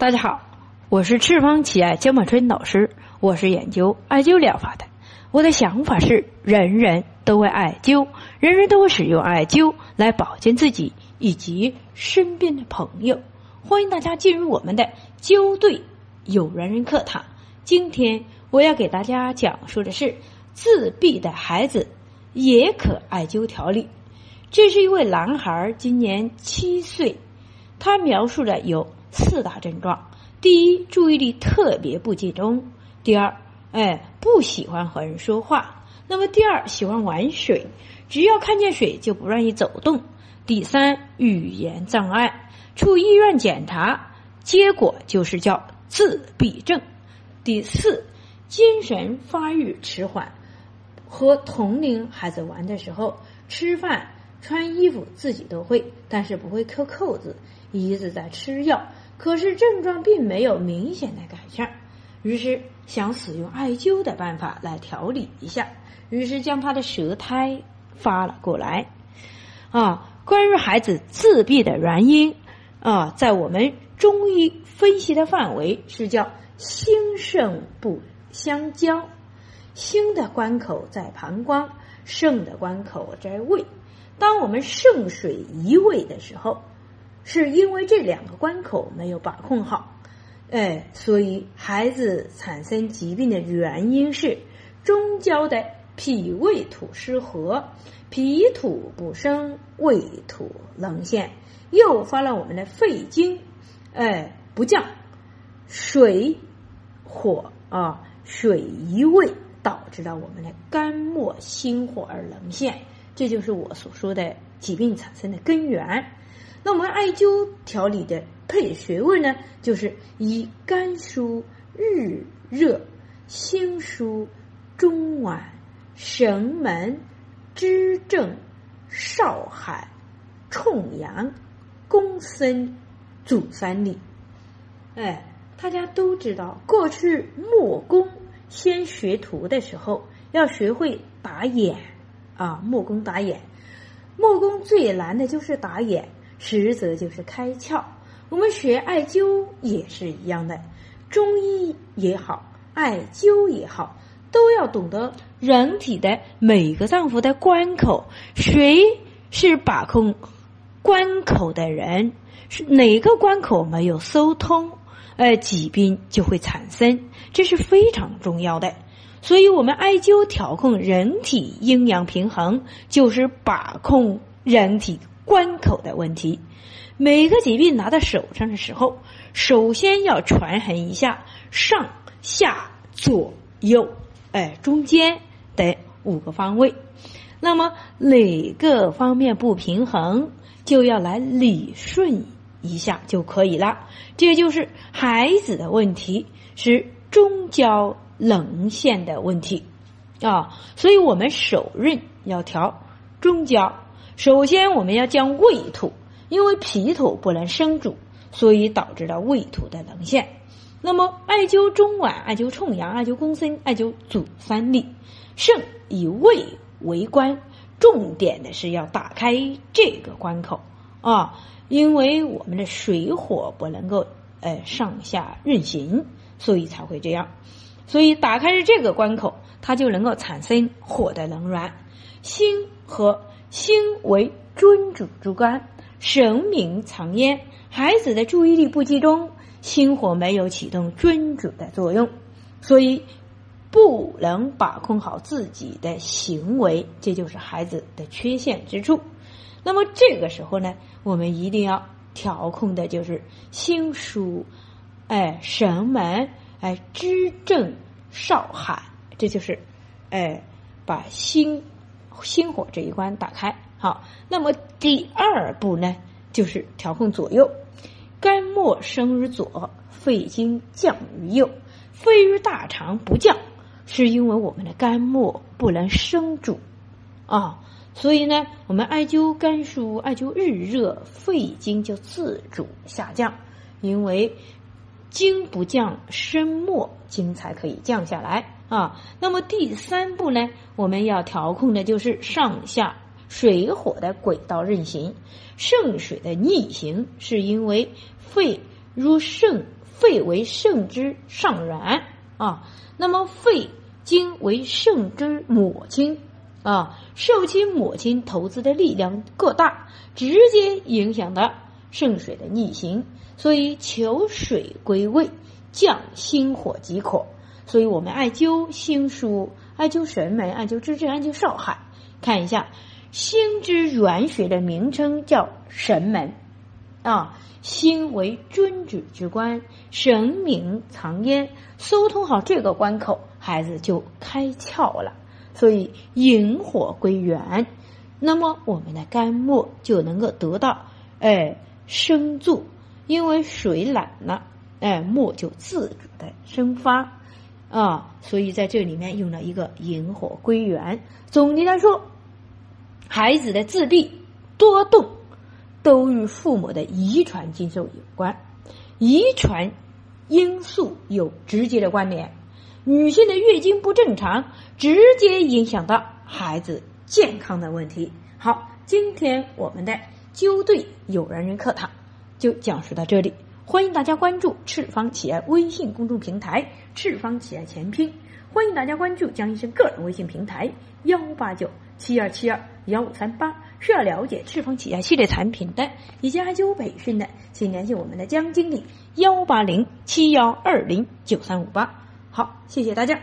大家好，我是赤方奇艾江满春老师，我是研究艾灸疗法的。我的想法是，人人都会艾灸，人人都会使用艾灸来保健自己以及身边的朋友。欢迎大家进入我们的灸对有缘人课堂。今天我要给大家讲述的是自闭的孩子也可艾灸调理。这是一位男孩，今年七岁，他描述的有。四大症状：第一，注意力特别不集中；第二，哎，不喜欢和人说话；那么第二，喜欢玩水，只要看见水就不愿意走动；第三，语言障碍，出医院检查，结果就是叫自闭症；第四，精神发育迟缓，和同龄孩子玩的时候，吃饭、穿衣服自己都会，但是不会扣扣子，一直在吃药。可是症状并没有明显的改善，于是想使用艾灸的办法来调理一下，于是将他的舌苔发了过来。啊，关于孩子自闭的原因啊，在我们中医分析的范围是叫心肾不相交，心的关口在膀胱，肾的关口在胃。当我们肾水移位的时候。是因为这两个关口没有把控好，哎，所以孩子产生疾病的原因是中焦的脾胃土失和，脾土不生，胃土沦陷，诱发了我们的肺经，哎不降，水火啊水移位，导致了我们的肝末心火而沦陷，这就是我所说的疾病产生的根源。那我们艾灸调理的配穴位呢，就是以肝腧、日热、心腧、中脘、神门、支正、少海、冲阳、公孙、足三里。哎，大家都知道，过去木工先学徒的时候，要学会打眼啊，木工打眼。木工最难的就是打眼。实则就是开窍。我们学艾灸也是一样的，中医也好，艾灸也好，都要懂得人体的每个脏腑的关口，谁是把控关口的人，是哪个关口没有疏通，呃，疾病就会产生，这是非常重要的。所以，我们艾灸调控人体阴阳平衡，就是把控人体。关口的问题，每个疾病拿到手上的时候，首先要权衡一下上下左右，哎，中间等五个方位。那么哪个方面不平衡，就要来理顺一下就可以了。这就是孩子的问题，是中焦棱线的问题啊，所以我们手刃要调中焦。首先，我们要将胃土，因为脾土不能生主，所以导致了胃土的沦陷。那么，艾灸中脘、艾灸冲阳、艾灸公孙、艾灸足三里。肾以胃为关，重点的是要打开这个关口啊，因为我们的水火不能够呃上下运行，所以才会这样。所以打开了这个关口，它就能够产生火的能源。心和心为尊主之官，神明藏焉。孩子的注意力不集中，心火没有启动尊主的作用，所以不能把控好自己的行为，这就是孩子的缺陷之处。那么这个时候呢，我们一定要调控的就是心属，哎，神门，哎，知正少海，这就是，哎，把心。心火这一关打开，好，那么第二步呢，就是调控左右，肝末生于左，肺经降于右，肺于大肠不降，是因为我们的肝末不能生主啊，所以呢，我们艾灸肝腧，艾灸日热，肺经就自主下降，因为经不降，生末经才可以降下来。啊，那么第三步呢，我们要调控的就是上下水火的轨道运行。肾水的逆行是因为肺入肾肺为肾之上源啊，那么肺经为肾之母亲啊，受其母亲投资的力量过大，直接影响到肾水的逆行，所以求水归位，降心火即可。所以我们艾灸心腧、艾灸神门、艾灸支正、艾灸少海，看一下心之原穴的名称叫神门啊。心为君主之官，神明藏焉，疏通好这个关口，孩子就开窍了。所以引火归元，那么我们的肝木就能够得到哎生助，因为水懒了，哎木就自主的生发啊。所以在这里面用了一个引火归元。总的来说，孩子的自闭多动。都与父母的遗传经受有关，遗传因素有直接的关联。女性的月经不正常，直接影响到孩子健康的问题。好，今天我们的灸对有缘人课堂就讲述到这里，欢迎大家关注赤方企业微信公众平台“赤方企业全拼”，欢迎大家关注江医生个人微信平台幺八九七二七二幺五三八。需要了解赤峰企业系列产品的以及艾灸培训的，请联系我们的江经理幺八零七幺二零九三五八。好，谢谢大家。